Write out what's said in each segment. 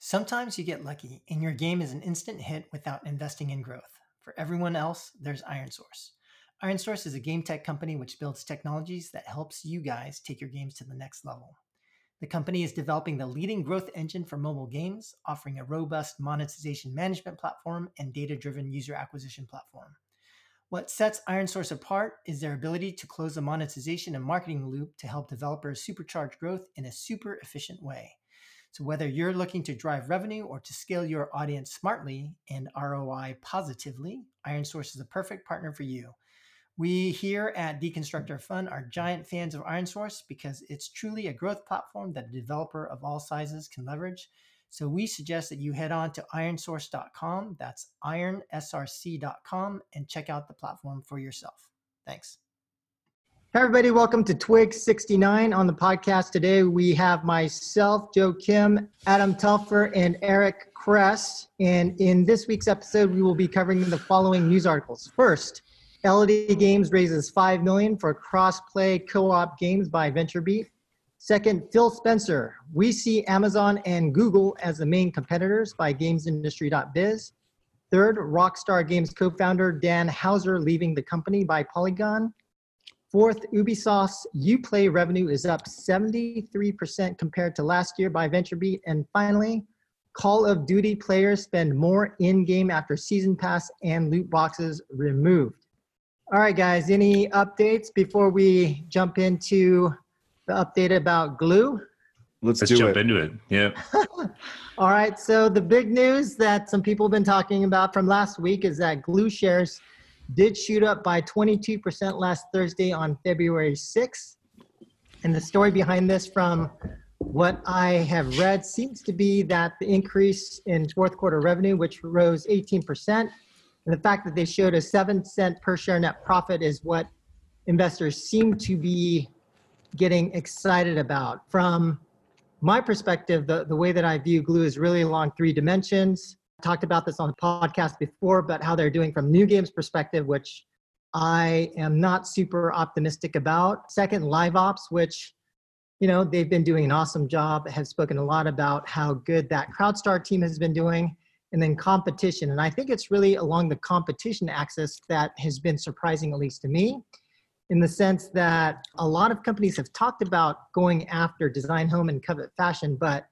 Sometimes you get lucky and your game is an instant hit without investing in growth. For everyone else, there's ironSource. ironSource is a game tech company which builds technologies that helps you guys take your games to the next level. The company is developing the leading growth engine for mobile games, offering a robust monetization management platform and data driven user acquisition platform. What sets ironSource apart is their ability to close the monetization and marketing loop to help developers supercharge growth in a super efficient way. So, whether you're looking to drive revenue or to scale your audience smartly and ROI positively, ironSource is a perfect partner for you. We here at Deconstructor Fund are giant fans of ironSource because it's truly a growth platform that a developer of all sizes can leverage. So we suggest that you head on to ironsource.com, that's ironsrc.com, and check out the platform for yourself. Thanks. Hey, everybody, welcome to Twig 69. On the podcast today, we have myself, Joe Kim, Adam Telfer, and Eric Kress. And in this week's episode, we will be covering the following news articles. First, LED Games raises five million for cross-play co-op games by VentureBeat. Second, Phil Spencer. We see Amazon and Google as the main competitors by GamesIndustry.biz. Third, Rockstar Games co-founder Dan Houser leaving the company by Polygon. Fourth, Ubisoft's Uplay revenue is up 73% compared to last year by VentureBeat. And finally, Call of Duty players spend more in-game after season pass and loot boxes removed. All right, guys, any updates before we jump into the update about Glu? Let's, Let's do jump it. into it. Yeah. All right, so the big news that some people have been talking about from last week is that Glu shares did shoot up by 22% last Thursday on February 6th. And the story behind this, from what I have read, seems to be that the increase in fourth quarter revenue, which rose 18%, and the fact that they showed a seven cent per share net profit is what investors seem to be getting excited about. From my perspective, the, the way that I view Glu is really along three dimensions. Talked about this on the podcast before, but how they're doing from new games perspective, which I am not super optimistic about. Second, live ops, which you know they've been doing an awesome job. Have spoken a lot about how good that CrowdStar team has been doing and then competition. And I think it's really along the competition axis that has been surprising, at least to me, in the sense that a lot of companies have talked about going after design home and covet fashion, but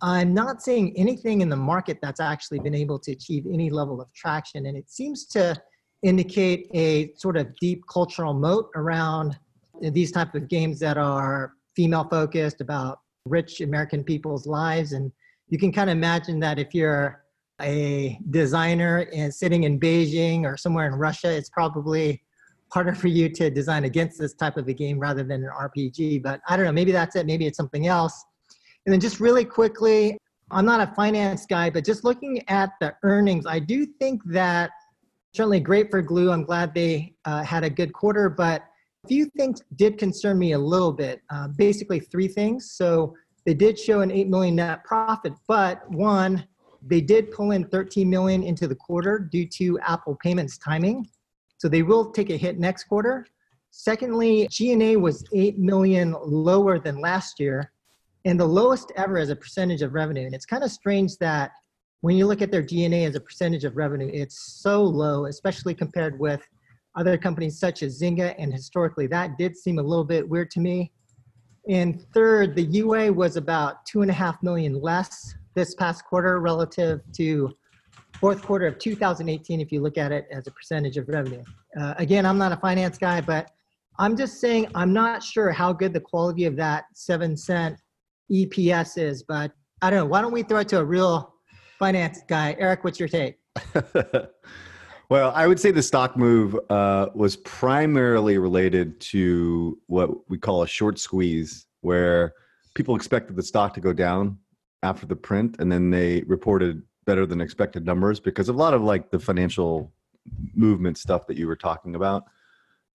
I'm not seeing anything in the market that's actually been able to achieve any level of traction. And it seems to indicate a sort of deep cultural moat around these type of games that are female focused about rich American people's lives. And you can kind of imagine that if you're a designer and sitting in Beijing or somewhere in Russia, it's probably harder for you to design against this type of a game rather than an RPG. But I don't know, maybe that's it. Maybe it's something else. And then just really quickly, I'm not a finance guy, but just looking at the earnings, I do think that certainly great for Glu. I'm glad they uh, had a good quarter, but a few things did concern me a little bit. Uh, basically, three things. So they did show an 8 million net profit, but one, they did pull in 13 million into the quarter due to Apple payments timing. So they will take a hit next quarter. Secondly, G&A was 8 million lower than last year and the lowest ever as a percentage of revenue. And it's kind of strange that when you look at their G&A as a percentage of revenue, it's so low, especially compared with other companies such as Zynga. And historically, that did seem a little bit weird to me. And third, the UA was about two and a half million less this past quarter relative to fourth quarter of 2018 if you look at it as a percentage of revenue. Uh, again, I'm not a finance guy, but I'm just saying I'm not sure how good the quality of that seven cent EPS is, but I don't know. Why don't we throw it to a real finance guy? Eric, what's your take? well, I would say the stock move uh, was primarily related to what we call a short squeeze, where people expected the stock to go down after the print, and then they reported better than expected numbers because of a lot of like the financial movement stuff that you were talking about,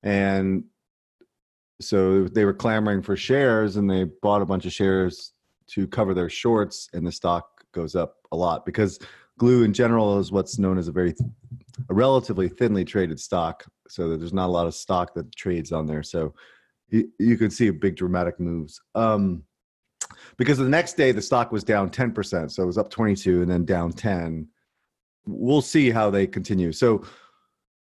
and so they were clamoring for shares, and they bought a bunch of shares to cover their shorts, and the stock goes up a lot because Glu in general is what's known as a very a relatively thinly traded stock so that there's not a lot of stock that trades on there so you, you could see big dramatic moves um, because the next day the stock was down 10%. So it was up 22 and then down 10. We'll see how they continue. So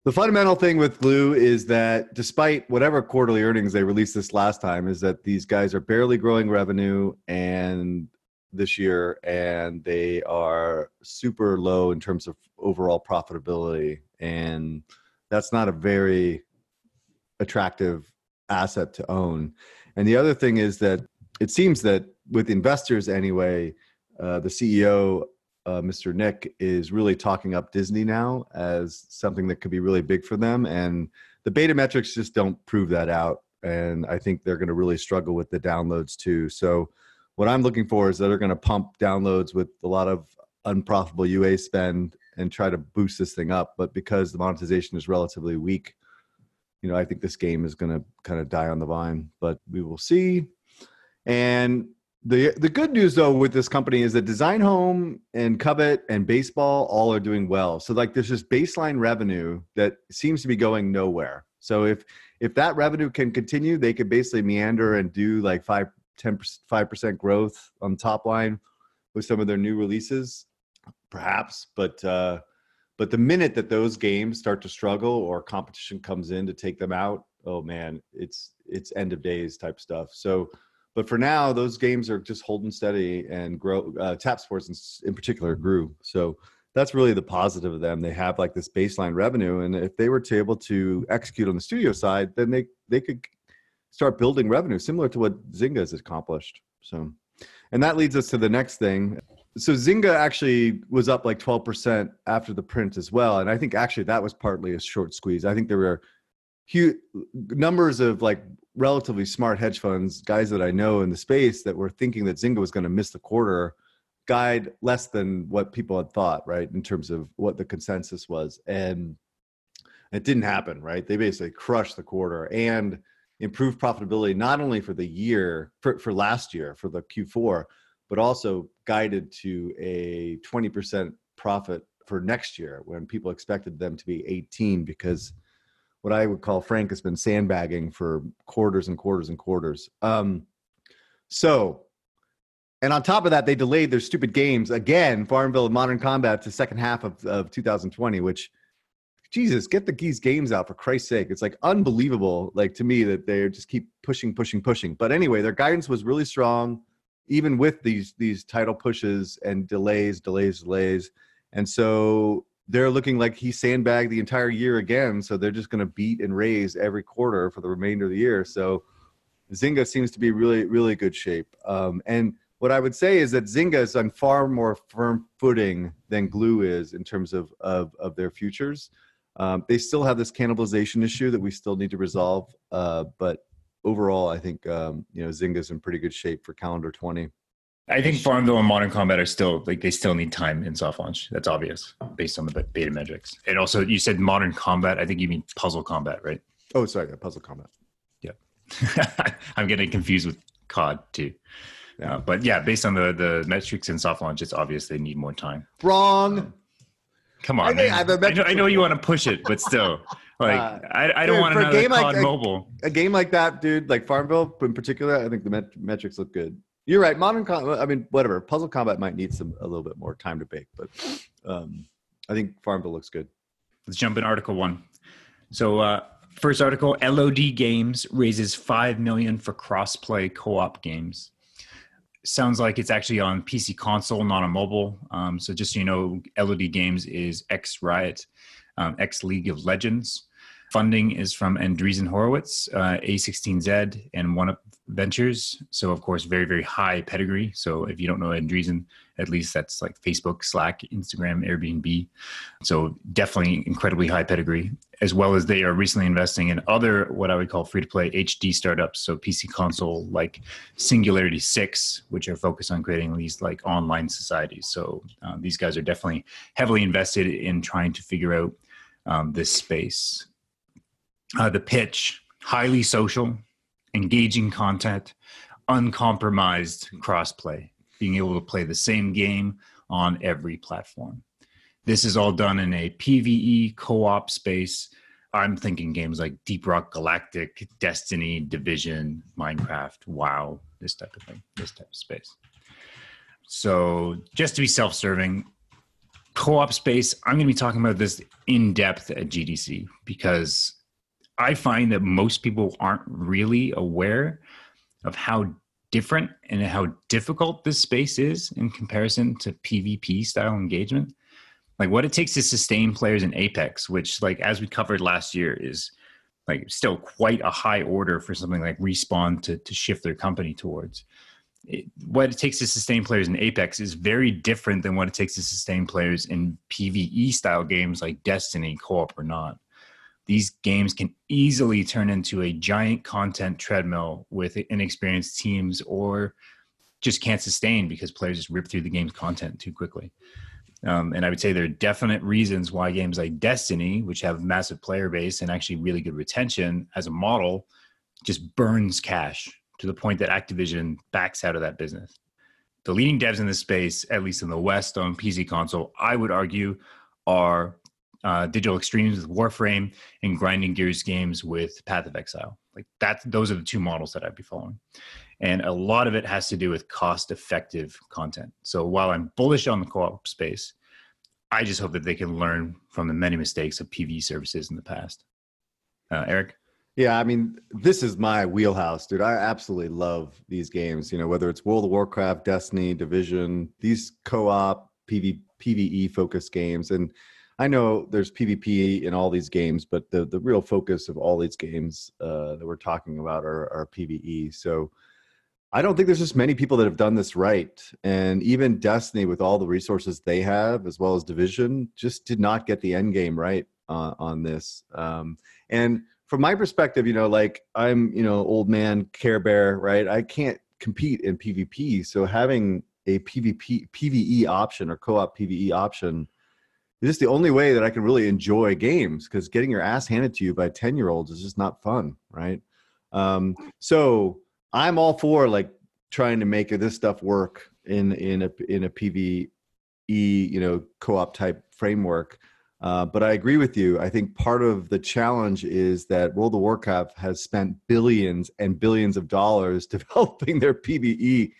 the fundamental thing with Glu is that despite whatever quarterly earnings they released this last time, is that these guys are barely growing revenue and this year and they are super low in terms of overall profitability. And that's not a very attractive asset to own. And the other thing is that it seems that with investors anyway, uh, the CEO, uh, Mr. Nick, is really talking up Disney now as something that could be really big for them. And the beta metrics just don't prove that out. And I think they're going to really struggle with the downloads too. So, what I'm looking for is that they're going to pump downloads with a lot of unprofitable UA spend and try to boost this thing up. But because the monetization is relatively weak, you know, I think this game is going to kind of die on the vine. But we will see. And the the good news though with this company is that Design Home and Covet and Baseball all are doing well. So like there's this baseline revenue that seems to be going nowhere. So if if that revenue can continue, they could basically meander and do like five 10 5 percent growth on top line with some of their new releases, perhaps. But uh, but the minute that those games start to struggle or competition comes in to take them out, oh man, it's it's end of days type stuff. So but for now, those games are just holding steady and grow. Uh, Tap Sports in, in particular grew, so that's really the positive of them. They have like this baseline revenue, and if they were to able to execute on the studio side, then they they could start building revenue similar to what Zynga has accomplished. So, and that leads us to the next thing. So Zynga actually was up like 12% after the print as well, and I think actually that was partly a short squeeze. I think there were huge numbers of like relatively smart hedge funds, guys that I know in the space that were thinking that Zynga was going to miss the quarter, guide less than what people had thought, right, in terms of what the consensus was. And it didn't happen, right? They basically crushed the quarter and improved profitability not only for the year, for, for last year, for the Q4, but also guided to a 20% profit for next year when people expected them to be 18 because – what I would call Frank has been sandbagging for quarters and quarters and quarters. Um, so, and on top of that, they delayed their stupid games again, Farmville Modern Combat to second half of, of 2020, which Jesus, get the these games out for Christ's sake. It's like unbelievable, like to me, that they just keep pushing, pushing, pushing. But anyway, their guidance was really strong, even with these these title pushes and delays, delays, delays. And so they're looking like he sandbagged the entire year again. So they're just going to beat and raise every quarter for the remainder of the year. So Zynga seems to be really, really good shape. Um, and what I would say is that Zynga is on far more firm footing than Glu is in terms of of, of their futures. Um, they still have this cannibalization issue that we still need to resolve. Uh, but overall, I think um, you know Zynga's in pretty good shape for calendar 20. I think Farmville and Modern Combat are still like they still need time in soft launch. That's obvious based on the beta metrics. And also, you said Modern Combat. I think you mean Puzzle Combat, right? Oh, sorry, yeah, Puzzle Combat. Yeah, I'm getting confused with COD too. Yeah. Uh, but yeah, based on the the metrics in soft launch, it's obvious they need more time. Wrong. Um, come on, I, I, know, I, know, you want to push it, but still, like uh, I, I don't dude, want another game COD like, mobile. A, a, game like that, dude, like Farmville in particular, I think the met- metrics look good. You're right. Modern combat. I mean, whatever. Puzzle combat might need some a little bit more time to bake, but um, I think Farmville looks good. Let's jump in article one. So, uh, first article: LOD Games raises five million for cross-play co-op games. Sounds like it's actually on PC console, not on mobile. Um, so, just so you know, LOD Games is X Riot, um, X League of Legends. Funding is from Andreessen Horowitz, uh, A16Z, and One Up Ventures. So, of course, very, very high pedigree. So, if you don't know Andreessen, at least that's like Facebook, Slack, Instagram, Airbnb. So, definitely incredibly high pedigree, as well as they are recently investing in other what I would call free to play HD startups. So, PC console like Singularity 6, which are focused on creating these like online societies. So, uh, these guys are definitely heavily invested in trying to figure out um, this space. Uh, the pitch, highly social, engaging content, uncompromised crossplay, being able to play the same game on every platform. This is all done in a PVE co op space I'm thinking games like Deep Rock Galactic, Destiny, Division, Minecraft, WoW, this type of thing, this type of space. So just to be self-serving, co-op space, I'm going to be talking about this in depth at GDC because I find that most people aren't really aware of how different and how difficult this space is in comparison to PvP style engagement. Like what it takes to sustain players in Apex, which like as we covered last year is like still quite a high order for something like respawn to, to shift their company towards it, what it takes to sustain players in Apex is very different than what it takes to sustain players in PvE style games like Destiny, co op or not. These games can easily turn into a giant content treadmill with inexperienced teams or just can't sustain because players just rip through the game's content too quickly. Um, and I would say there are definite reasons why games like Destiny, which have massive player base and actually really good retention as a model, just burns cash to the point that Activision backs out of that business. The leading devs in this space, at least in the West on PC console, I would argue, are uh, Digital Extremes with Warframe and Grinding Gears games with Path of Exile. Like that, those are the two models that I'd be following. And a lot of it has to do with cost effective content. So while I'm bullish on the co op space, I just hope that they can learn from the many mistakes of PV services in the past. Uh, Eric? Yeah, I mean, this is my wheelhouse, dude. I absolutely love these games. You know, whether it's World of Warcraft, Destiny, Division, these co-op PV, PVE focused games, and I know there's PvP in all these games, but the the real focus of all these games uh, that we're talking about are, are PVE. So I don't think there's just many people that have done this right, and even Destiny, with all the resources they have, as well as Division, just did not get the end game right uh, on this. Um, and from my perspective, you know, like I'm, you know, old man Care Bear, right? I can't compete in PvP, so having a PvP PVE option or co-op PVE option is just the only way that I can really enjoy games because getting your ass handed to you by 10 year olds is just not fun, right? Um, so I'm all for like trying to make this stuff work in in a in a PVE, you know, co-op type framework. Uh, but I agree with you. I think part of the challenge is that World of Warcraft has spent billions and billions of dollars developing their PVE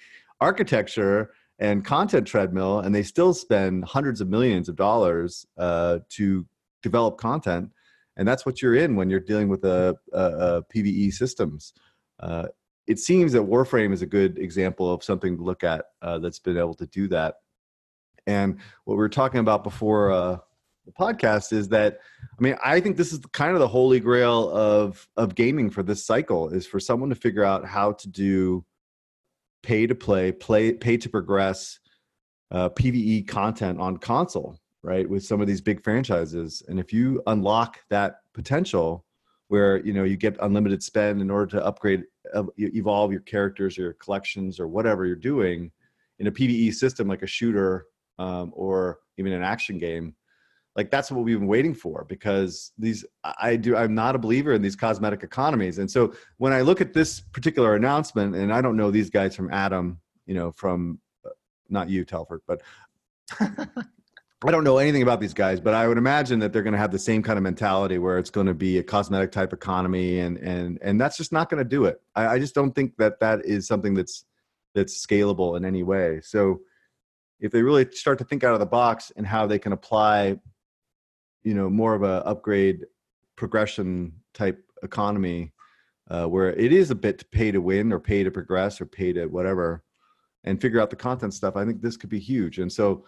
architecture and content treadmill, and they still spend hundreds of millions of dollars uh, to develop content. And that's what you're in when you're dealing with a, a, a PVE systems. Uh, it seems that Warframe is a good example of something to look at uh, that's been able to do that. And what we were talking about before uh, the podcast is that I mean I think this is kind of the holy grail of of gaming for this cycle is for someone to figure out how to do pay to play, play pay to progress uh, PVE content on console, right? With some of these big franchises, and if you unlock that potential, where you know you get unlimited spend in order to upgrade, uh, evolve your characters, or your collections, or whatever you're doing in a PVE system like a shooter um, or even an action game, like that's what we've been waiting for because these i do i'm not a believer in these cosmetic economies. And so when i look at this particular announcement and i don't know these guys from adam you know from uh, not you Telfer but i don't know anything about these guys but i would imagine that they're going to have the same kind of mentality where it's going to be a cosmetic type economy and and and that's just not going to do it. I, I just don't think that that is something that's that's scalable in any way. So if they really start to think out of the box and how they can apply you know more of a upgrade progression type economy uh, where it is a bit to pay to win or pay to progress or pay to whatever and figure out the content stuff i think this could be huge. And so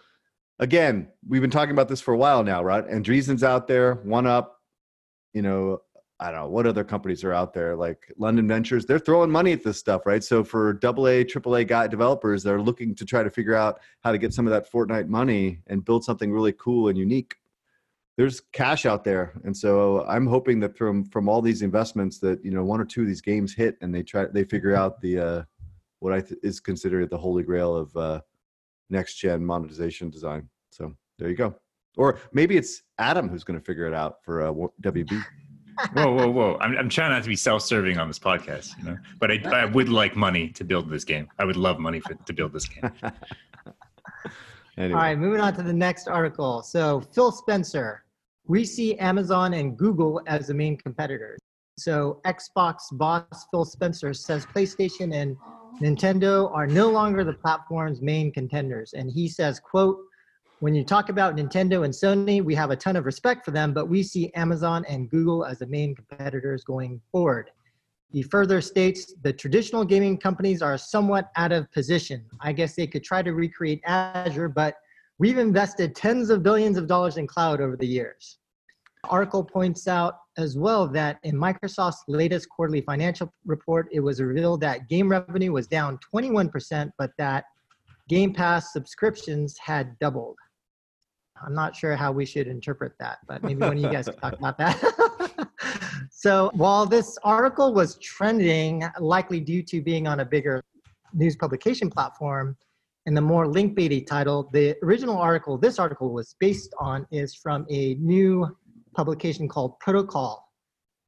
again we've been talking about this for a while now right? And andreessen's out there one up you know i don't know what other companies are out there? Like london ventures they're throwing money at this stuff right? So for double a triple a guy developers they're looking to try to figure out how to get some of that fortnite money and build something really cool and unique there's cash out there. And so i'm hoping that from from all these investments that you know one or two of these games hit and they try they figure out the uh what i th- is considered the holy grail of uh next gen monetization design. So there you go. Or maybe it's adam who's going to figure it out for uh wb whoa whoa whoa. I'm, I'm trying not to be self-serving on this podcast you know but I, I would like money to build this game. I would love money for, to build this game. Anyway. All right, moving on to the next article. So Phil Spencer we see Amazon and Google as the main competitors. So Xbox boss Phil Spencer says PlayStation and Nintendo are no longer the platform's main contenders. And he says, quote, when you talk about Nintendo and Sony, we have a ton of respect for them, but we see Amazon and Google as the main competitors going forward. He further states the traditional gaming companies are somewhat out of position. I guess they could try to recreate Azure, but we've invested tens of billions of dollars in cloud over the years. Article points out as well that in Microsoft's latest quarterly financial report, it was revealed that game revenue was down 21%, but that Game Pass subscriptions had doubled. I'm not sure how we should interpret that, but maybe one of you guys can talk about that. so while this article was trending, likely due to being on a bigger news publication platform, and the more link baity title, the original article this article was based on is from a new publication called Protocol.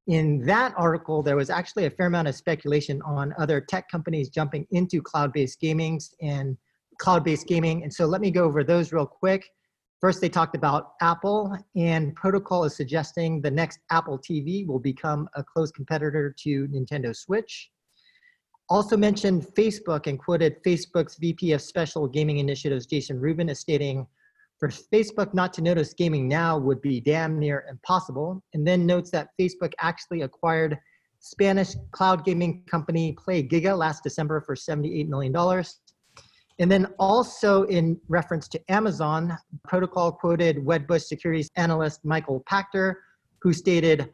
In that article, there was actually a fair amount of speculation on other tech companies jumping into cloud-based gaming and cloud-based gaming. And so let me go over those real quick. First, they talked about Apple, and Protocol is suggesting the next Apple TV will become a close competitor to Nintendo Switch. Also mentioned Facebook and quoted Facebook's VP of Special Gaming Initiatives, Jason Rubin, as stating, for Facebook not to notice gaming now would be damn near impossible, and then notes that Facebook actually acquired Spanish cloud gaming company PlayGiga last December for $78 million. And then also in reference to Amazon, Protocol quoted Wedbush securities analyst Michael Pachter, who stated,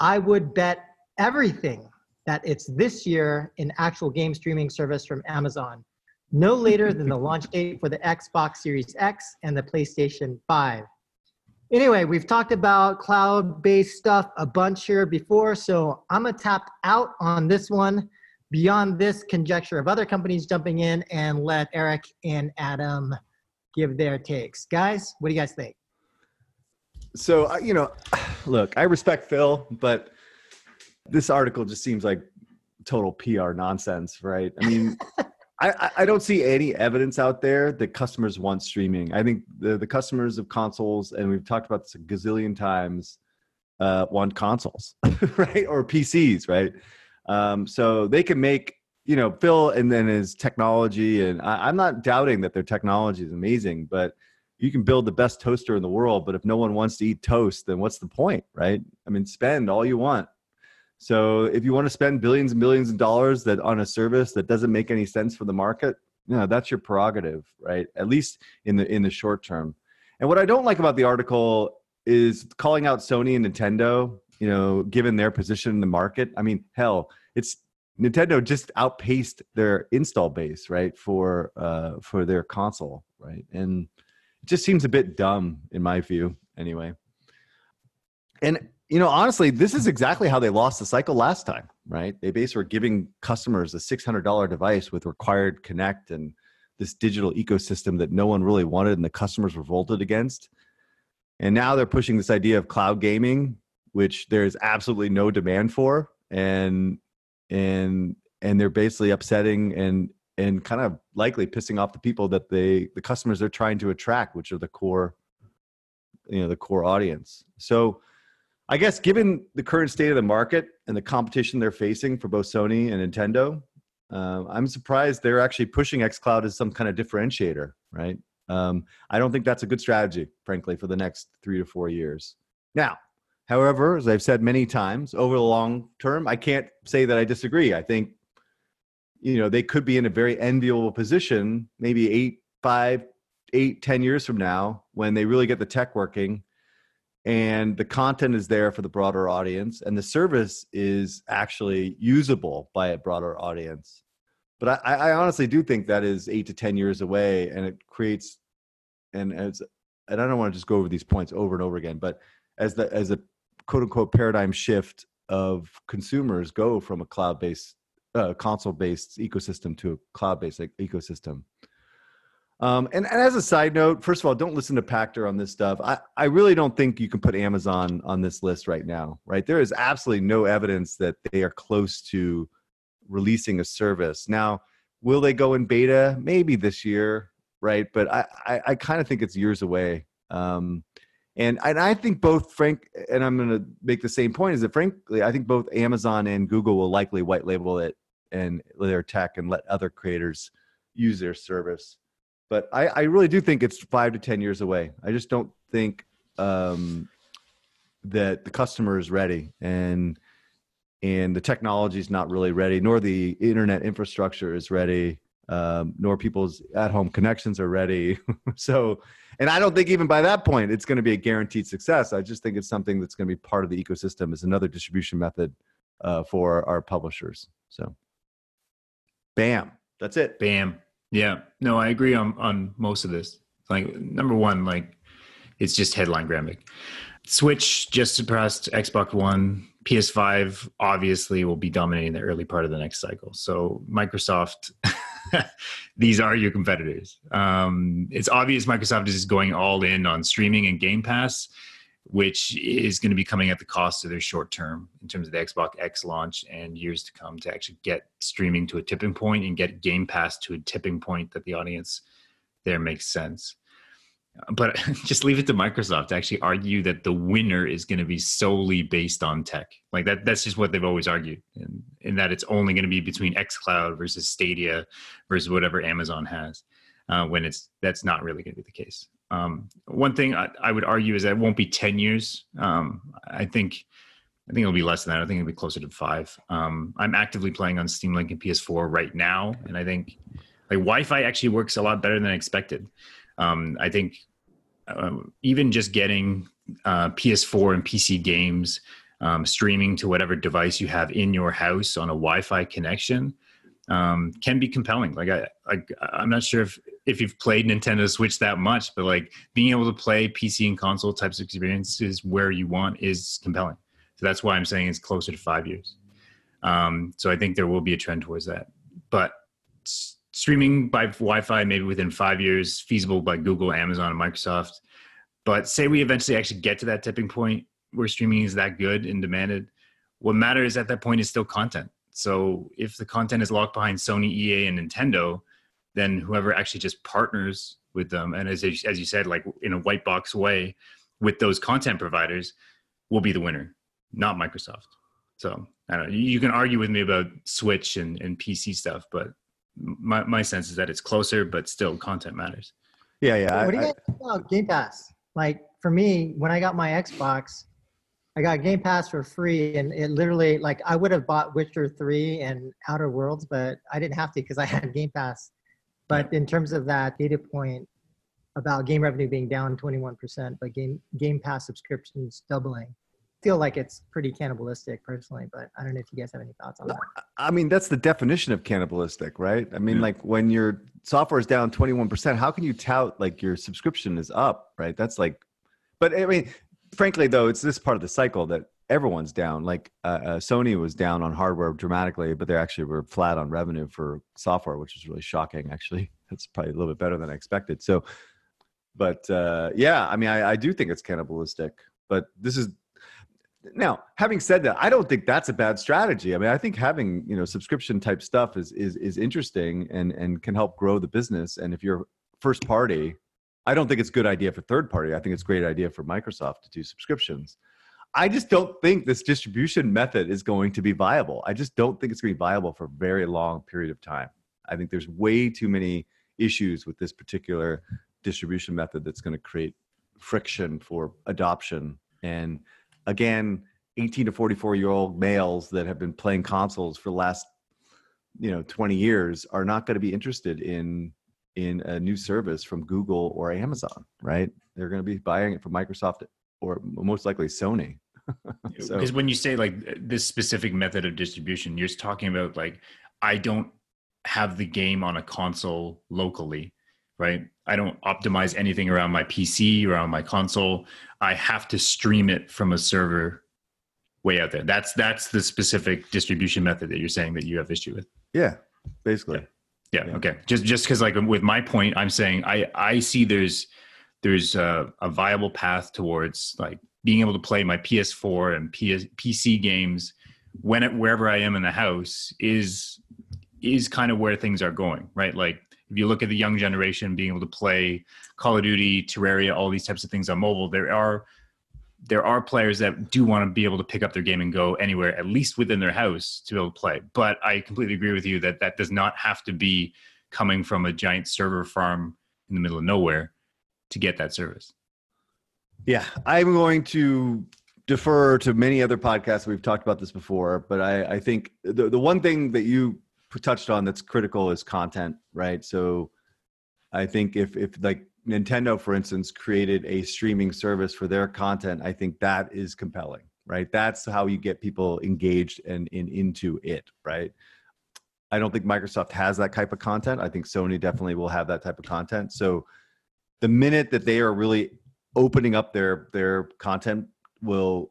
I would bet everything that it's this year in actual game streaming service from Amazon, no later than the launch date for the Xbox Series X and the PlayStation 5. Anyway, we've talked about cloud based stuff a bunch here before, so I'm gonna tap out on this one beyond this conjecture of other companies jumping in and let Eric and Adam give their takes. Guys, what do you guys think? So, you know, look, I respect Phil, but this article just seems like total PR nonsense, right? I mean, I, I don't see any evidence out there that customers want streaming. I think the, the customers of consoles, and we've talked about this a gazillion times, uh, want consoles, right? Or PCs, right? Um, so they can make, you know, Phil and then his technology, and I, I'm not doubting that their technology is amazing, but you can build the best toaster in the world, but if no one wants to eat toast, then what's the point, right? I mean, spend all you want. So if you want to spend billions and billions of dollars that on a service that doesn't make any sense for the market, you know, that's your prerogative, right? At least in the in the short term. And what I don't like about the article is calling out Sony and Nintendo, you know, given their position in the market. I mean, hell, it's Nintendo just outpaced their install base, right, for uh, for their console, right, and it just seems a bit dumb in my view, anyway. And you know, honestly, this is exactly how they lost the cycle last time, right? They basically were giving customers a six hundred dollar device with required Kinect and this digital ecosystem that no one really wanted, and the customers revolted against. And now they're pushing this idea of cloud gaming, which there is absolutely no demand for, and and and they're basically upsetting and and kind of likely pissing off the people that they the customers they're trying to attract which are the core you know the core audience so i guess given the current state of the market and the competition they're facing for both sony and nintendo uh, i'm surprised they're actually pushing xcloud as some kind of differentiator right um, i don't think that's a good strategy frankly for the next three to four years now However, as I've said many times, over the long term, I can't say that I disagree. I think, you know, they could be in a very enviable position, maybe eight, five, eight, ten years from now, when they really get the tech working and the content is there for the broader audience and the service is actually usable by a broader audience. But I, I honestly do think that is eight to ten years away and it creates and as and I don't want to just go over these points over and over again, but as the as a quote unquote paradigm shift of consumers go from a cloud based uh, console based ecosystem to a cloud based ecosystem. Um, and, and, as a side note, first of all, don't listen to Pachter on this stuff. I, I really don't think you can put Amazon on this list right now, right? There is absolutely no evidence that they are close to releasing a service. Now, will they go in beta? Maybe this year, right? But I, I, I kind of think it's years away. Um, And and I think both Frank and I'm going to make the same point is that frankly I think both Amazon and Google will likely white label it and their tech and let other creators use their service. But I, I really do think it's five to ten years away. I just don't think um, that the customer is ready and and the technology is not really ready, nor the internet infrastructure is ready, um, nor people's at-home connections are ready. so, and I don't think even by that point it's going to be a guaranteed success. I just think it's something that's going to be part of the ecosystem as another distribution method uh, for our publishers. So, bam, that's it. Bam. Yeah. No, I agree on on most of this. Like number one, like it's just headline grabbing. Switch just suppressed Xbox One. PS5 obviously will be dominating the early part of the next cycle. So Microsoft, these are your competitors. Um, it's obvious Microsoft is going all in on streaming and Game Pass, which is going to be coming at the cost of their short term in terms of the Xbox X launch and years to come to actually get streaming to a tipping point and get Game Pass to a tipping point that the audience there makes sense but just leave it to Microsoft to actually argue that the winner is going to be solely based on tech. Like that, that's just what they've always argued, and in that it's only going to be between XCloud versus Stadia versus whatever Amazon has. Uh, when it's that's not really going to be the case. Um, one thing I, I, would argue is that it won't be ten years. Um, I think. I think it'll be less than that. I think it'll be closer to five. Um, I'm actively playing on Steam Link and PS4 right now, and I think like Wi-Fi actually works a lot better than I expected. Um, I think uh, even just getting uh, PS4 and PC games um, streaming to whatever device you have in your house on a Wi-Fi connection can be compelling. Like I, I, I'm not sure if if you've played Nintendo Switch that much, but like being able to play PC and console types of experiences where you want is compelling. So that's why I'm saying it's closer to five years. Um, so I think there will be a trend towards that. But streaming by Wi-Fi maybe within five years, feasible by Google, Amazon, and Microsoft. But say we eventually actually get to that tipping point where streaming is that good and demanded, what matters at that point is still content. So if the content is locked behind Sony, EA, and Nintendo, then whoever actually just partners with them, and as as you said, like in a white box way, with those content providers, will be the winner, not Microsoft. So I don't know. You can argue with me about Switch and, and PC stuff, but my, my sense is that it's closer, but still content matters. Yeah, yeah. What do you guys think about Game Pass? Like for me, when I got my Xbox, I got Game Pass for free, and it literally like I would have bought Witcher three and Outer Worlds, but I didn't have to because I had Game Pass. But in terms of that data point about game revenue being down 21%, but game Game Pass subscriptions doubling, feel like it's pretty cannibalistic personally, but I don't know if you guys have any thoughts on that. I mean, that's the definition of cannibalistic, right? I mean, yeah. like when your software is down 21%, how can you tout like your subscription is up, right? That's like, but I mean, frankly, though, it's this part of the cycle that everyone's down. Like uh, uh, Sony was down on hardware dramatically, but they actually were flat on revenue for software, which is really shocking, actually. That's probably a little bit better than I expected. So, but uh, yeah, I mean, I, I do think it's cannibalistic, but this is now, having said that, I don't think that's a bad strategy. I mean, I think having you know subscription type stuff is is is interesting and and can help grow the business. And if you're first party, I don't think it's a good idea for third party. I think it's a great idea for Microsoft to do subscriptions. I just don't think this distribution method is going to be viable. I just don't think it's going to be viable for a very long period of time. I think there's way too many issues with this particular distribution method that's going to create friction for adoption and again 18 to 44 year old males that have been playing consoles for the last you know 20 years are not going to be interested in in a new service from google or amazon right they're going to be buying it from microsoft or most likely sony so, because when you say like this specific method of distribution you're just talking about like i don't have the game on a console locally right? I don't optimize anything around my PC, around my console. I have to stream it from a server way out there. That's that's the specific distribution method that you're saying that you have issue with. Yeah, basically. Yeah. yeah. yeah. Okay. Just just because like with my point, I'm saying I I see there's there's a, a, viable path towards like being able to play my PS4 and PS, PC games when it, wherever I am in the house is is kind of where things are going, right? Like if you look at the young generation being able to play Call of Duty, Terraria, all these types of things on mobile, there are there are players that do want to be able to pick up their game and go anywhere, at least within their house, to be able to play. But I completely agree with you that that does not have to be coming from a giant server farm in the middle of nowhere to get that service. Yeah, I'm going to defer to many other podcasts. We've talked about this before, but I, I think the, the one thing that you touched on that's critical is content, right? So I think if, if like Nintendo, for instance, created a streaming service for their content, I think that is compelling, right? That's how you get people engaged and, and into it, right? I don't think Microsoft has that type of content. I think Sony definitely will have that type of content. So the minute that they are really opening up their their content will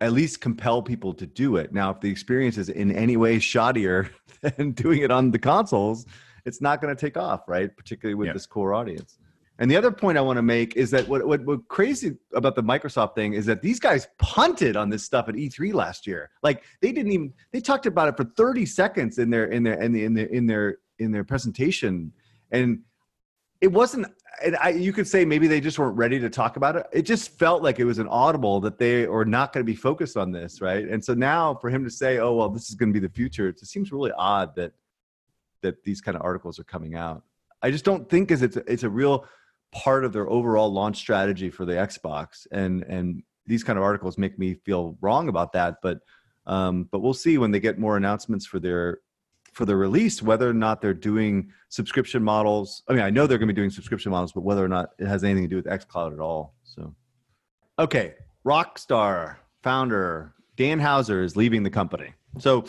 at least compel people to do it. Now, if the experience is in any way shoddier than doing it on the consoles, it's not going to take off, right? Particularly with Yeah. this core audience. And the other point I want to make is that what, what what crazy about the Microsoft thing is that these guys punted on this stuff at E3 last year. Like they didn't even they talked about it for 30 seconds in their in their in the in their in their in their presentation, and it wasn't. And I, you could say maybe they just weren't ready to talk about it. It just felt like it was an audible that they are not going to be focused on this, right? And so now for him to say, "Oh well, this is going to be the future," it just seems really odd that that these kind of articles are coming out. I just don't think is it's a, it's a real part of their overall launch strategy for the Xbox, and and these kind of articles make me feel wrong about that. But um, but we'll see when they get more announcements for their for their release whether or not they're doing subscription models. I mean, I know they're going to be doing subscription models, but whether or not it has anything to do with XCloud at all. So, okay, Rockstar founder Dan Houser is leaving the company. So,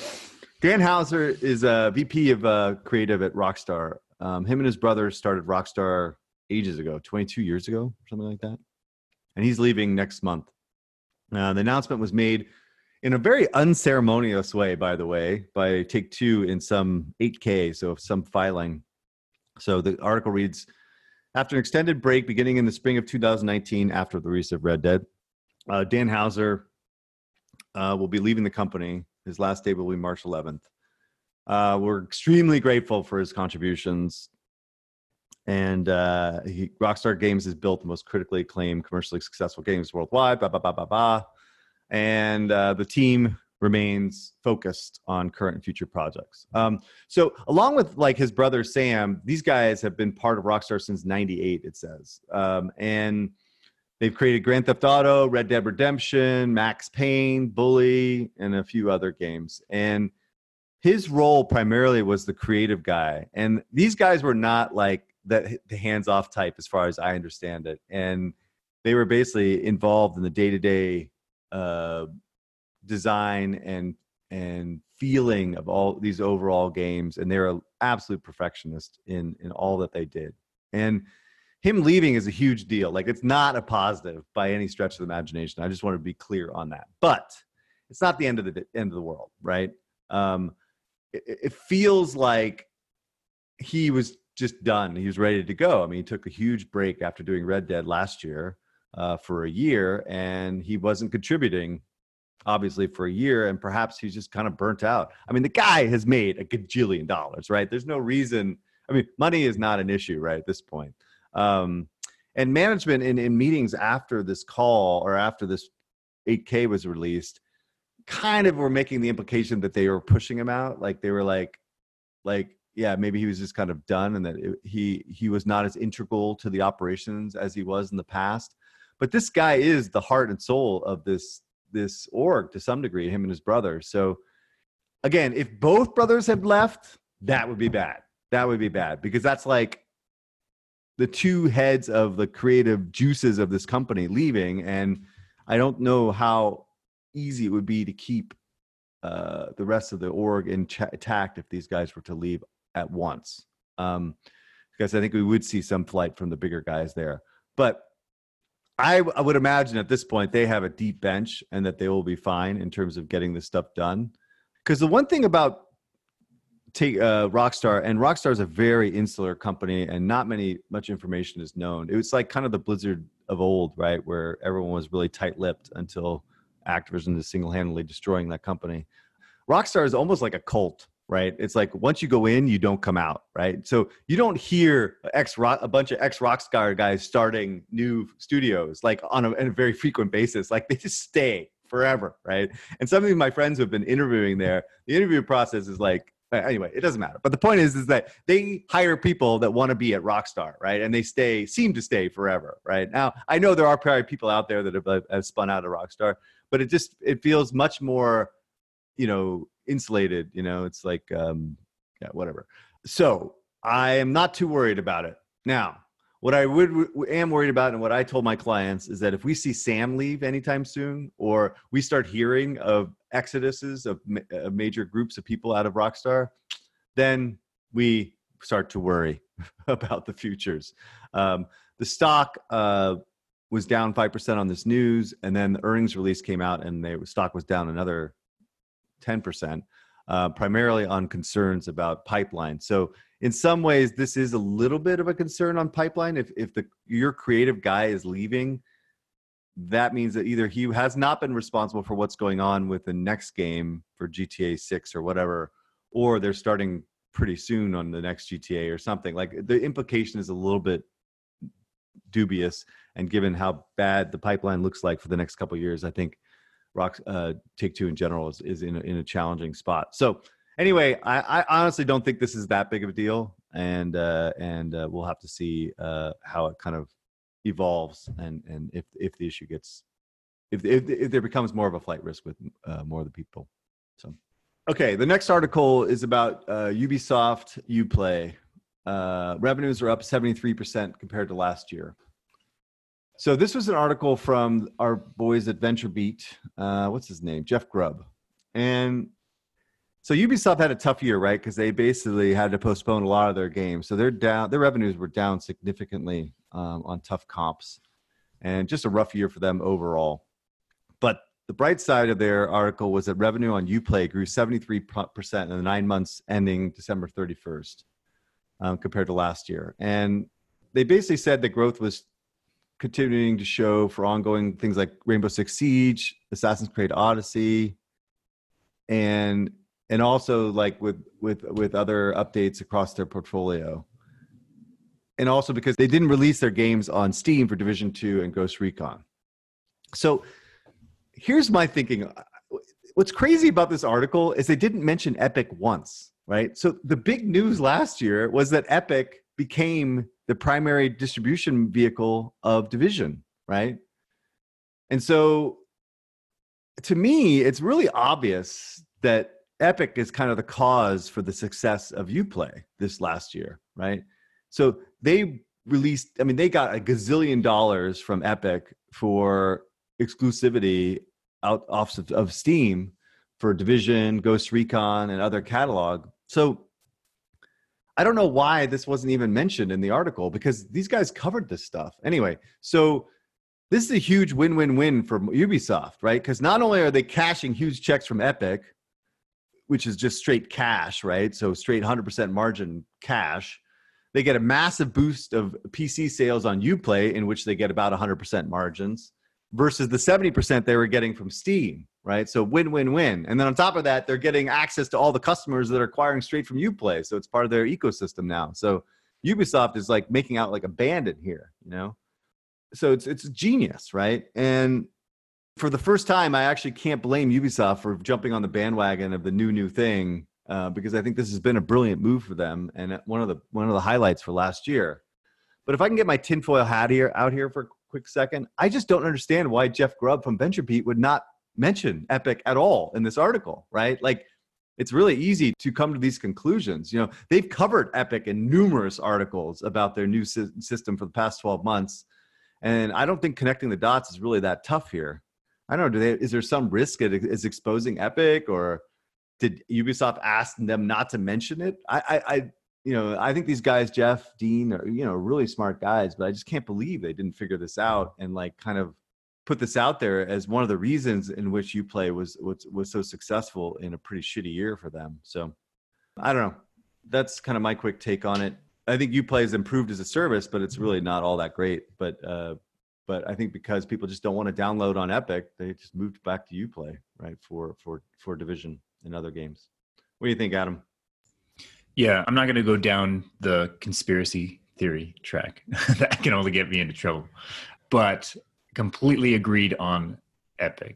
Dan Houser is a VP of uh, creative at Rockstar. Um, him and his brother started Rockstar ages ago, 22 years ago, something like that. And he's leaving next month. Uh, the announcement was made in a very unceremonious way, by the way, by Take Two in some 8K, so some filing. So the article reads After an extended break beginning in the spring of 2019, after the release of Red Dead, uh, Dan Houser uh, will be leaving the company. His last day will be March 11th. Uh, we're extremely grateful for his contributions. And uh, he, Rockstar Games has built the most critically acclaimed, commercially successful games worldwide. Blah blah blah blah blah. And uh, the team remains focused on current and future projects. Um, so, along with like his brother Sam, these guys have been part of Rockstar since '98. It says, um, and they've created Grand Theft Auto, Red Dead Redemption, Max Payne, Bully, and a few other games. And his role primarily was the creative guy. And these guys were not like that the hands-off type, as far as I understand it. And they were basically involved in the day-to-day uh, design and and feeling of all these overall games and they're an absolute perfectionist in in all that they did. And him leaving is a huge deal. Like it's not a positive by any stretch of the imagination. I just want to be clear on that. But it's not the end of the end of the world right? Um it, it feels like he was just done. He was ready to go. I mean he took a huge break after doing red dead last year uh, for a year and he wasn't contributing obviously for a year and perhaps he's just kind of burnt out. I mean the guy has made a gajillion dollars right? There's no reason i mean money is not an issue right at this point. Um, and management in, in meetings after this call or after this 8k was released kind of were making the implication that they were pushing him out. Like they were like like yeah maybe he was just kind of done and that it, he he was not as integral to the operations as he was in the past but this guy is the heart and soul of this this org to some degree him and his brother. So again if both brothers had left that would be bad. That would be bad because that's like the two heads of the creative juices of this company leaving and i don't know how easy it would be to keep uh, the rest of the org intact if these guys were to leave at once. Um, because i think we would see some flight from the bigger guys there. But I, would imagine at this point they have a deep bench and that they will be fine in terms of getting this stuff done. Because the one thing about take uh, Rockstar and Rockstar is a very insular company and not many much information is known. It was like kind of the Blizzard of old, right, where everyone was really tight-lipped until Activision is single-handedly destroying that company. Rockstar is almost like a cult. Right? It's like once you go in, you don't come out, right? So you don't hear ex a bunch of ex Rockstar guys starting new studios like on a, on a very frequent basis. Like they just stay forever, right? And some of my friends who have been interviewing there, the interview process is like anyway, it doesn't matter. But the point is, is that they hire people that want to be at Rockstar, right? And they stay, seem to stay forever, right? Now, I know there are probably people out there that have, have spun out of Rockstar, but it just it feels much more, you know, insulated. You know, it's like, um, yeah, whatever. So I am not too worried about it now. What I would am worried about, and what I told my clients, is that if we see Sam leave anytime soon, or we start hearing of exoduses of ma- major groups of people out of Rockstar, then we start to worry about the futures. Um, the stock uh, was down five percent on this news, and then the earnings release came out, and the stock was down another ten percent, uh, primarily on concerns about pipeline. So in some ways this is a little bit of a concern on pipeline if if the your creative guy is leaving that means that either he has not been responsible for what's going on with the next game for GTA 6 or whatever or they're starting pretty soon on the next GTA or something like the implication is a little bit dubious and given how bad the pipeline looks like for the next couple years I think Rock uh, Take Two in general is, is in a, in a challenging spot so anyway, I, I, honestly don't think this is that big of a deal, and uh, and uh, we'll have to see uh, how it kind of evolves, and and if if the issue gets if if, if there becomes more of a flight risk with uh, more of the people. So, okay, the next article is about uh, Ubisoft UPlay. Uh, revenues are up 73% compared to last year. So this was an article from our boys at VentureBeat. Uh, what's his name? Jeff Grubb. And so Ubisoft had a tough year, right? Because they basically had to postpone a lot of their games. So they're down. Their revenues were down significantly um, on tough comps, and just a rough year for them overall. But the bright side of their article was that revenue on UPlay grew 73% in the nine months ending December 31st um, compared to last year. And they basically said the growth was continuing to show for ongoing things like Rainbow Six Siege, Assassin's Creed Odyssey, and and also like with with with other updates across their portfolio. And also because they didn't release their games on steam for division 2 and ghost recon. So here's my thinking. What's crazy about this article is they didn't mention epic once right? So the big news last year was that epic became the primary distribution vehicle of division right and so to me it's really obvious that Epic is kind of the cause for the success of UPlay this last year, right? So they released, I mean, they got a gazillion dollars from Epic for exclusivity out off of, of Steam for Division, Ghost Recon, and other catalog. So I don't know why this wasn't even mentioned in the article because these guys covered this stuff. Anyway, so this is a huge win win win for Ubisoft, right? Because not only are they cashing huge checks from Epic, which is just straight cash, right? So straight 100% margin cash. They get a massive boost of PC sales on Uplay, in which they get about 100% margins, versus the 70% they were getting from Steam, right? So win, win, win. And then on top of that, they're getting access to all the customers that are acquiring straight from Uplay. So it's part of their ecosystem now. So Ubisoft is like making out like a bandit here, you know? So it's it's genius, right? And for the first time, I actually can't blame Ubisoft for jumping on the bandwagon of the new new thing uh, because I think this has been a brilliant move for them and one of the one of the highlights for last year. But if I can get my tinfoil hat here out here for quick second, I just don't understand why Jeff Grubb from VentureBeat would not mention Epic at all in this article, right? Like it's really easy to come to these conclusions. You know, they've covered Epic in numerous articles about their new system for the past 12 months. And I don't think connecting the dots is really that tough here. I don't know. Do they? Is there some risk it is exposing Epic, or did Ubisoft ask them not to mention it? I, I, I, you know, I think these guys, Jeff, Dean, are you know really smart guys, but I just can't believe they didn't figure this out and like kind of put this out there as one of the reasons in which UPlay was was was so successful in a pretty shitty year for them. So I don't know. That's kind of my quick take on it. I think UPlay has improved as a service, but it's really not all that great. But uh, but I think because people just don't want to download on Epic, they just moved back to UPlay, right, for for for Division and other games. What do you think, Adam? Yeah, I'm not going to go down the conspiracy theory track. that can only get me into trouble. But completely agreed on Epic.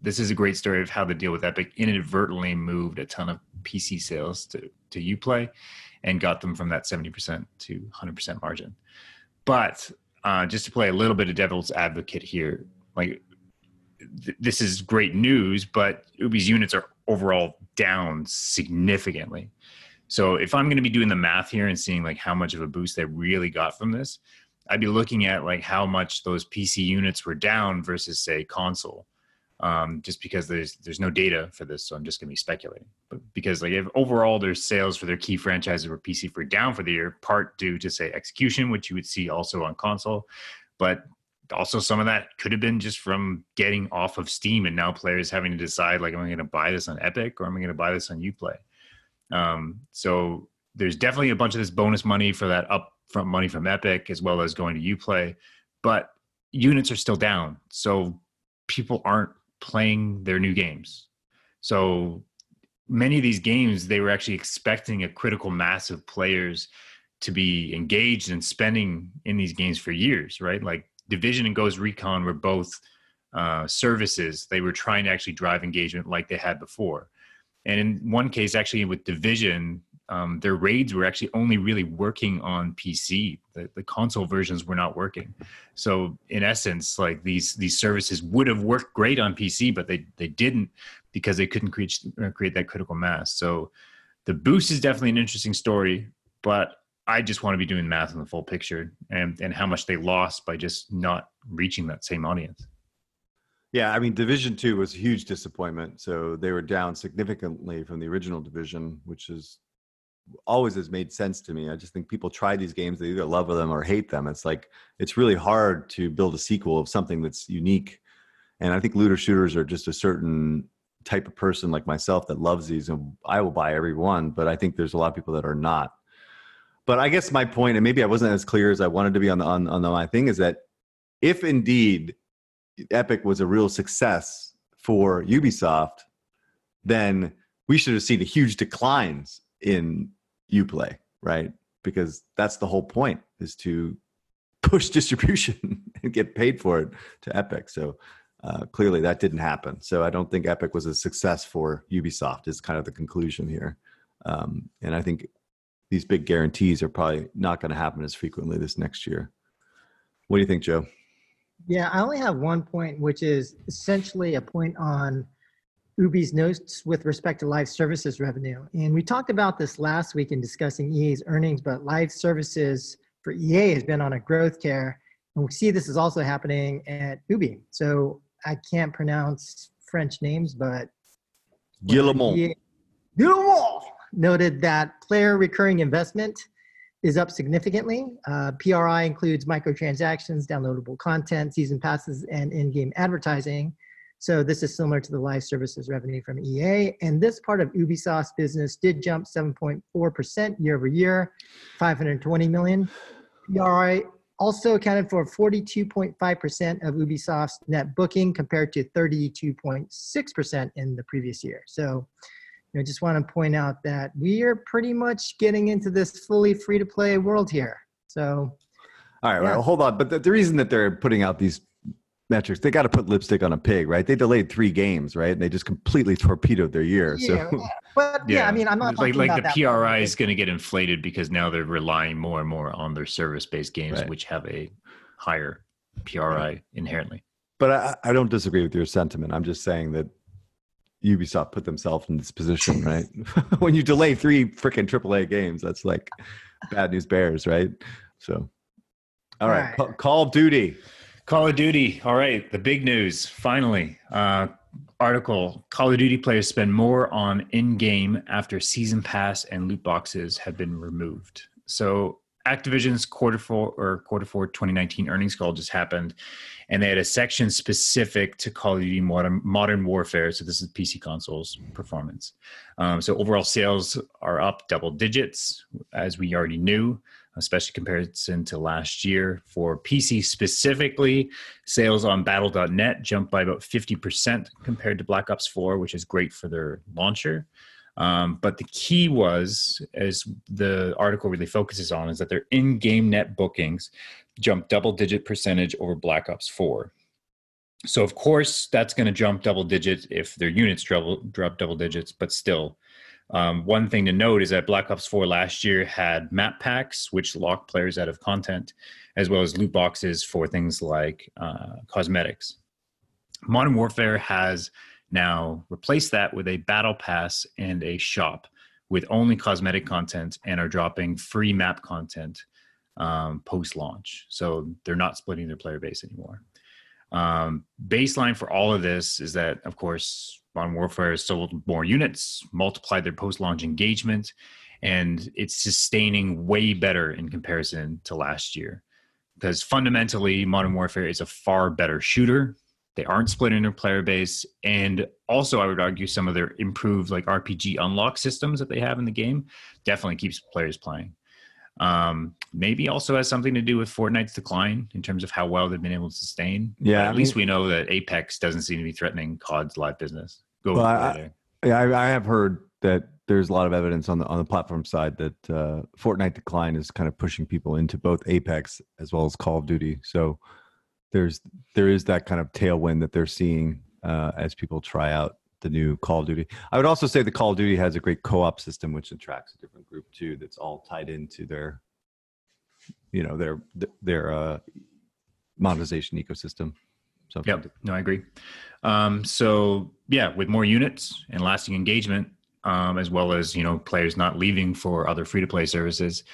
This is a great story of how the deal with Epic inadvertently moved a ton of PC sales to, to Uplay and got them from that 70% to 100% margin. But uh, just to play a little bit of devil's advocate here, like th- this is great news, but Ubi's units are overall down significantly. So if I'm going to be doing the math here and seeing like how much of a boost they really got from this, I'd be looking at like how much those PC units were down versus say console. Um, just because there's there's no data for this, so I'm just gonna be speculating. But because like if overall their sales for their key franchises were PC for down for the year, part due to say execution, which you would see also on console, but also some of that could have been just from getting off of Steam and now players having to decide like, am I going to buy this on Epic or am I going to buy this on UPlay? Um, so there's definitely a bunch of this bonus money for that upfront money from Epic as well as going to UPlay, but units are still down. So people aren't playing their new games. So many of these games, they were actually expecting a critical mass of players to be engaged and spending in these games for years, right? Like Division and Ghost Recon were both uh, services. They were trying to actually drive engagement like they had before. And in one case, actually with Division, um, their raids were actually only really working on PC. The, the console versions were not working. So in essence, like these these services would have worked great on PC, but they they didn't because they couldn't create uh, create that critical mass. So the boost is definitely an interesting story, but I just want to be doing math on the full picture and and how much they lost by just not reaching that same audience. Yeah, I mean, Division Two was a huge disappointment. So they were down significantly from the original Division, which is always has made sense to me. I just think people try these games, they either love them or hate them. It's like it's really hard to build a sequel of something that's unique. And I think looter shooters are just a certain type of person like myself that loves these, and I will buy every one. But I think there's a lot of people that are not. But I guess my point, and maybe I wasn't as clear as I wanted to be on the on, on the, my thing, is that if indeed Epic was a real success for Ubisoft, then we should have seen huge declines in Uplay, right? Because that's the whole point is to push distribution and get paid for it to Epic. So uh, clearly that didn't happen. So I don't think Epic was a success for Ubisoft. Is kind of the conclusion here. Um, and I think these big guarantees are probably not going to happen as frequently this next year. What do you think, Joe? Yeah, I only have one point, which is essentially a point on Ubi's notes with respect to live services revenue. And we talked about this last week in discussing EA's earnings, but live services for EA has been on a growth tear. And we see this is also happening at Ubi. So I can't pronounce French names, but Guillemot. Guillemot noted that player recurring investment is up significantly. Uh, PRI includes microtransactions, downloadable content, season passes, and in-game advertising. So this is similar to the live services revenue from EA. And this part of Ubisoft's business did jump 7.4% year over year, 520 million. PRI also accounted for 42.5% of Ubisoft's net booking compared to 32.6% in the previous year. So you know, just want to point out that we are pretty much getting into this fully free to play world here. So, all right, yeah. well, hold on. But the, the, reason that they're putting out these metrics, they got to put lipstick on a pig, right? They delayed three games, right? And they just completely torpedoed their year. Yeah, so, but yeah. yeah. I mean, I'm not like like the PRI is going to get inflated because now they're relying more and more on their service based games, right. which have a higher PRI inherently. But I, I don't disagree with your sentiment. I'm just saying that Ubisoft put themselves in this position, right? when you delay three freaking AAA games, that's like bad news bears, right? So, all right, Call, Call, of Duty. Call of Duty. All right, the big news finally. Uh, article Call of Duty players spend more on in game after season pass and loot boxes have been removed. So, Activision's quarter four or quarter four 2019 earnings call just happened, and they had a section specific to Call of Duty Modern, Modern Warfare. So this is PC consoles performance. Um, so overall sales are up double digits, as we already knew, especially comparison to last year. For PC specifically, sales on Battle.net jumped by about 50% compared to Black Ops 4, which is great for their launcher. Um, but the key was, as the article really focuses on, is that their in-game net bookings jumped double-digit percentage over Black Ops 4. So of course that's going to jump double digits if their units drop, drop double digits, but still. Um, one thing to note is that Black Ops 4 last year had map packs, which lock players out of content, as well as loot boxes for things like uh, cosmetics. Modern Warfare has now replace that with a battle pass and a shop with only cosmetic content and are dropping free map content um, post launch. So they're not splitting their player base anymore. Um, baseline for all of this is that, of course, Modern Warfare has sold more units, multiplied their post launch engagement, and it's sustaining way better in comparison to last year. Because fundamentally, Modern Warfare is a far better shooter. They aren't splitting their player base. And also, I would argue some of their improved like RPG unlock systems that they have in the game definitely keeps players playing. Um, maybe also has something to do with Fortnite's decline in terms of how well they've been able to sustain. Yeah, But at I least mean- we know that Apex doesn't seem to be threatening COD's live business. Go Well, I- Yeah, I, I have heard that there's a lot of evidence on the on the platform side that uh, Fortnite decline is kind of pushing people into both Apex as well as Call of Duty. So there's there is that kind of tailwind that they're seeing uh, as people try out the new Call of Duty. I would also say the Call of Duty has a great co-op system which attracts a different group too. That's all tied into their, you know, their their uh, monetization ecosystem. So Yep. No, I agree. Um, so yeah, with more units and lasting engagement, um, as well as you know players not leaving for other free to play services,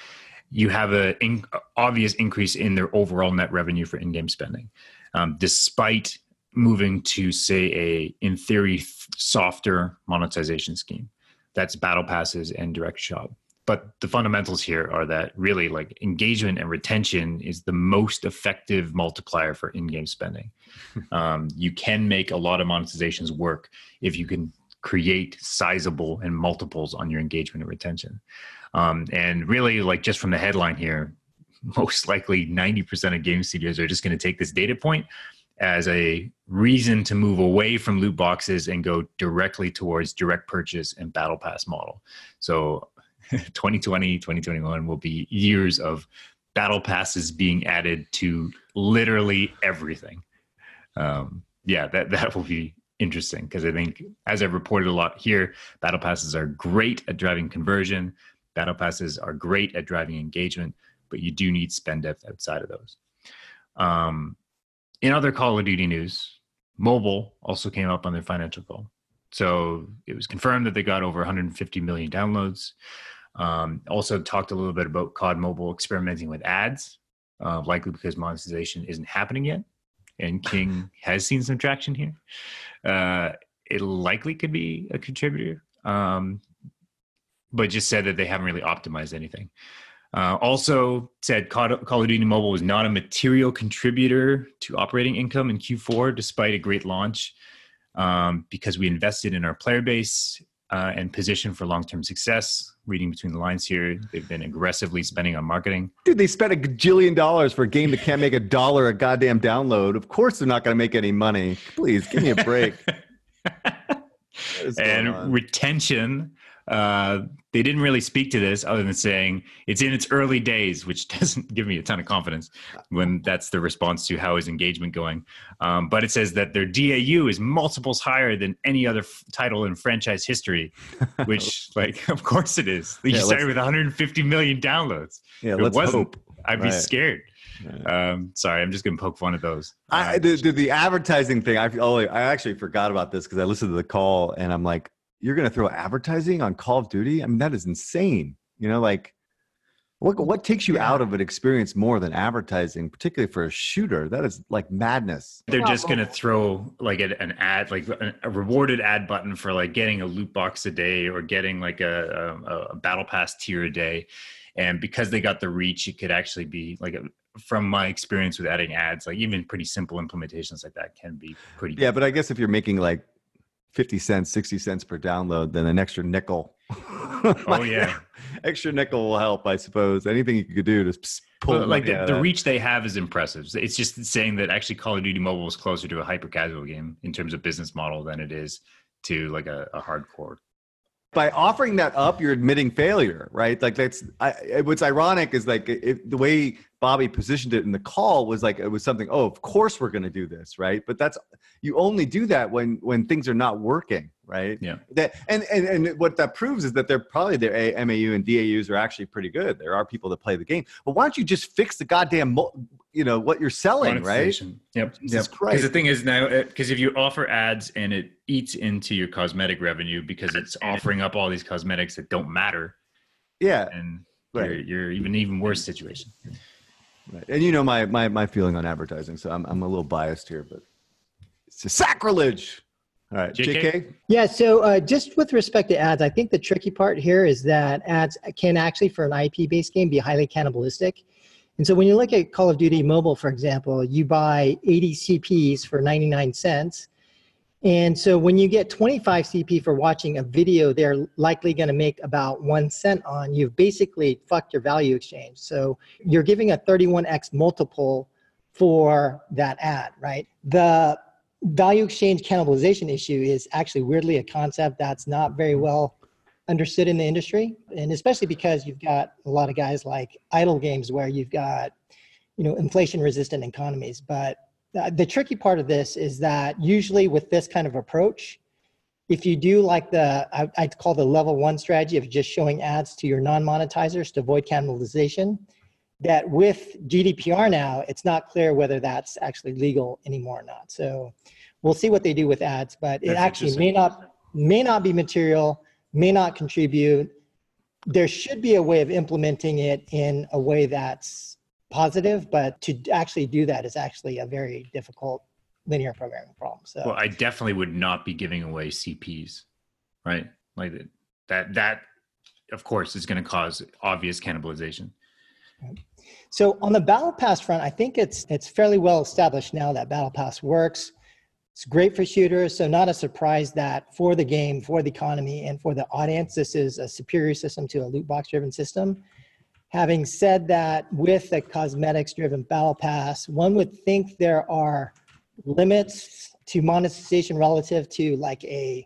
you have a in, obvious increase in their overall net revenue for in game spending, um, despite moving to say a in theory softer monetization scheme. That's battle passes and direct shop. But the fundamentals here are that really like engagement and retention is the most effective multiplier for in-game spending um, you can make a lot of monetizations work if you can create sizable and multiples on your engagement and retention. Um, and really, like just from the headline here, most likely 90% of game studios are just going to take this data point as a reason to move away from loot boxes and go directly towards direct purchase and battle pass model. So 2020, 2021 will be years of battle passes being added to literally everything um, yeah, that that will be interesting because I think, as I've reported a lot here, battle passes are great at driving conversion. Battle passes are great at driving engagement, but you do need spend depth outside of those. Um, in other Call of Duty news, mobile also came up on their financial call. So it was confirmed that they got over 150 million downloads. Um, also talked a little bit about COD Mobile experimenting with ads, uh, likely because monetization isn't happening yet and King has seen some traction here. Uh, it likely could be a contributor, um, but just said that they haven't really optimized anything. Uh, also said Call of Duty Mobile was not a material contributor to operating income in Q4, despite a great launch, um, because we invested in our player base uh, and position for long-term success. Reading between the lines here, they've been aggressively spending on marketing. Dude, they spent a gajillion dollars for a game that can't make a dollar a goddamn download. Of course, they're not going to make any money. Please give me a break. What is going and on? retention uh, they didn't really speak to this other than saying it's in its early days which doesn't give me a ton of confidence when that's the response to how is engagement going. Um, but it says that their dau is multiples higher than any other f- title in franchise history which like of course it is. You Yeah, started with 150 million downloads. Yeah, if let's hope. i'd be Right. scared. Um, sorry i'm just gonna poke fun at those. I, Uh, the, the, the advertising thing, I, oh, I actually forgot about this because I listened to the call and I'm like, you're going to throw advertising on Call of Duty? I mean, that is insane. You know, like, what, what takes you out of an experience more than advertising, particularly for a shooter? That is like madness. they're just gonna throw like a, an ad like a, a rewarded ad button for like getting a loot box a day or getting like a, um, a, a battle pass tier a day and because they got the reach it could actually be like a, from my experience with adding ads like even pretty simple implementations like that can be pretty Yeah, but I guess if you're making like 50 cents, 60 cents per download, then an extra nickel. oh yeah extra nickel will help, I suppose. Anything you could do to pull But, like the, the reach they have is impressive it's just saying that actually call of duty mobile is closer to a hyper casual game in terms of business model than it is to like a, a hardcore by offering that up, you're admitting failure, right? Like that's I, what's ironic is like if, the way Bobby positioned it in the call was like it was something. Oh, of course we're going to do this, right? But that's you only do that when when things are not working, right? Yeah. That and and and what that proves is that they're probably their MAU and DAUs are actually pretty good. There are people that play the game, but why don't you just fix the goddamn you know what you're selling, right? Yep. Jesus yep. Because the thing is now, uh, because if you offer ads and it eats into your cosmetic revenue because it's offering up all these cosmetics that don't matter, yeah, and Right. you're, you're even even worse situation. Right. And you know my my my feeling on advertising, so I'm I'm a little biased here, but it's a sacrilege. All right, JK? JK. Yeah, so uh, just with respect to ads, I think the tricky part here is that ads can actually, for an IP based game, be highly cannibalistic. And so when you look at Call of Duty Mobile, for example, you buy 80 CPs for 99 cents. And so when you get 25 CP for watching a video, they're likely going to make about one cent on. You've basically fucked your value exchange. So you're giving a 31x multiple for that ad, right? The value exchange cannibalization issue is actually weirdly a concept that's not very well understood in the industry and especially because you've got a lot of guys like idle games where you've got you know inflation resistant economies but Uh, the tricky part of this is that usually with this kind of approach if you do like the I, i'd call the level one strategy of just showing ads to your non-monetizers to avoid cannibalization that with gdpr now it's not clear whether that's actually legal anymore or not so we'll see what they do with ads but it actually may not may not be material may not contribute. There should be a way of implementing it in a way that's positive, but to actually do that is actually a very difficult linear programming problem. So Well, I definitely would not be giving away CPs, right? Like that. That of course is going to cause obvious cannibalization. So on the battle pass front, I think it's it's fairly well established now that battle pass works. It's great for shooters, so not a surprise that for the game, for the economy, and for the audience, this is a superior system to a loot box driven system. Having said that, with a cosmetics driven battle pass, one would think there are limits to monetization relative to like a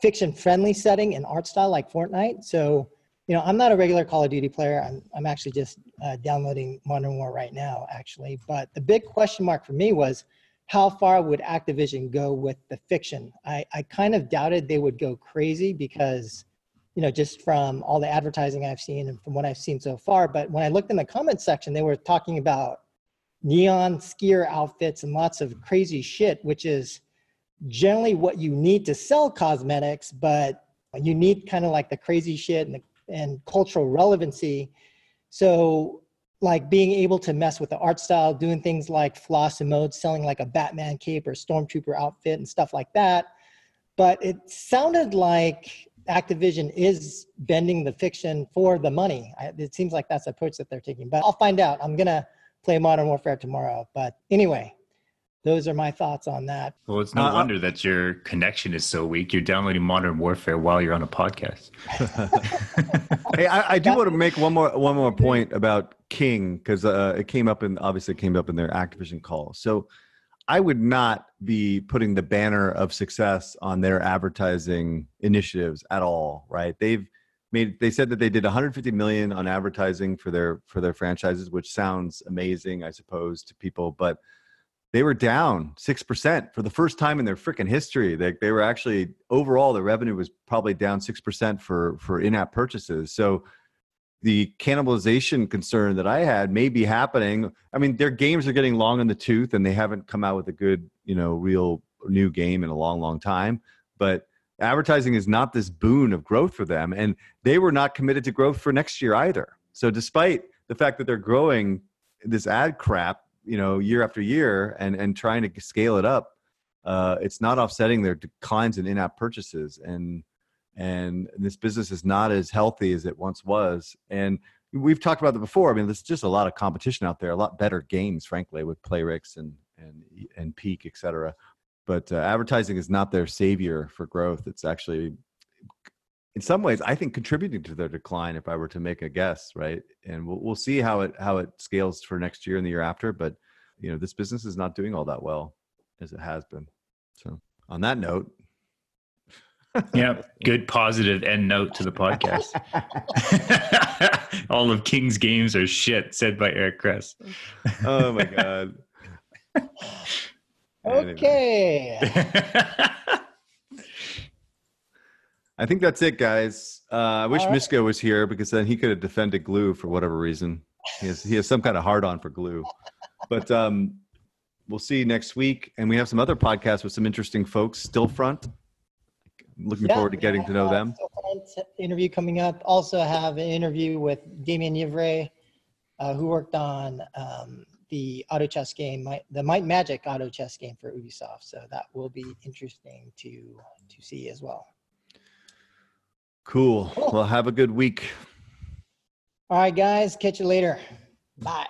fiction friendly setting and art style like Fortnite. So, you know, I'm not a regular Call of Duty player. I'm, I'm actually just uh, downloading Modern War right now, actually. But the big question mark for me was how far would Activision go with the fiction? I, I kind of doubted they would go crazy because, you know, just from all the advertising I've seen and from what I've seen so far. But when I looked in the comments section, they were talking about neon skier outfits and lots of crazy shit, which is generally what you need to sell cosmetics, but you need kind of like the crazy shit and, the, and cultural relevancy. So like being able to mess with the art style, doing things like floss emotes, selling like a Batman cape or stormtrooper outfit and stuff like that. But it sounded like Activision is bending the fiction for the money. I, it seems like that's the approach that they're taking. But I'll find out. I'm gonna play Modern Warfare tomorrow. But anyway, those are my thoughts on that. Well, it's no Uh, wonder that your connection is so weak. You're downloading Modern Warfare while you're on a podcast. hey, I, I do want to make one more one more point about King because uh, it came up and obviously it came up in their Activision call. So I would not be putting the banner of success on their advertising initiatives at all. Right? They've made they said that they did 150 million on advertising for their for their franchises, which sounds amazing, I suppose, to people, but they were down six percent for the first time in their freaking history. They they were actually overall the revenue was probably down six percent for for in-app purchases. So the cannibalization concern that I had may be happening. I mean, their games are getting long in the tooth, and they haven't come out with a good, you know, real new game in a long, long time. But advertising is not this boon of growth for them, and they were not committed to growth for next year either. So, despite the fact that they're growing this ad crap, you know, year after year, and and trying to scale it up, uh, it's not offsetting their declines in in-app purchases, and and this business is not as healthy as it once was. And we've talked about that before. I mean, there's just a lot of competition out there, a lot better games, frankly, with Playrix and and and Peak, et cetera. But uh, advertising is not their savior for growth. It's actually, in some ways, I think contributing to their decline. If I were to make a guess, right? And we'll we'll see how it how it scales for next year and the year after. But you know, this business is not doing all that well as it has been. So on that note. Yeah, good positive end note to the podcast. All of King's games are shit, said by Eric Kress. oh my god. Okay. I think that's it, guys. Uh, I wish All right. Misko was here because then he could have defended Glu for whatever reason. He has he has some kind of hard on for Glu. But um, we'll see you next week, and we have some other podcasts with some interesting folks. Stillfront. Looking Yeah, forward to getting to know them. Interview coming up. Also have an interview with Damien Yvray, uh, who worked on um, the auto chess game, the Might Magic auto chess game for Ubisoft. So that will be interesting to to see as well. Cool. Cool. Well, have a good week. All right, guys. Catch you later. Bye.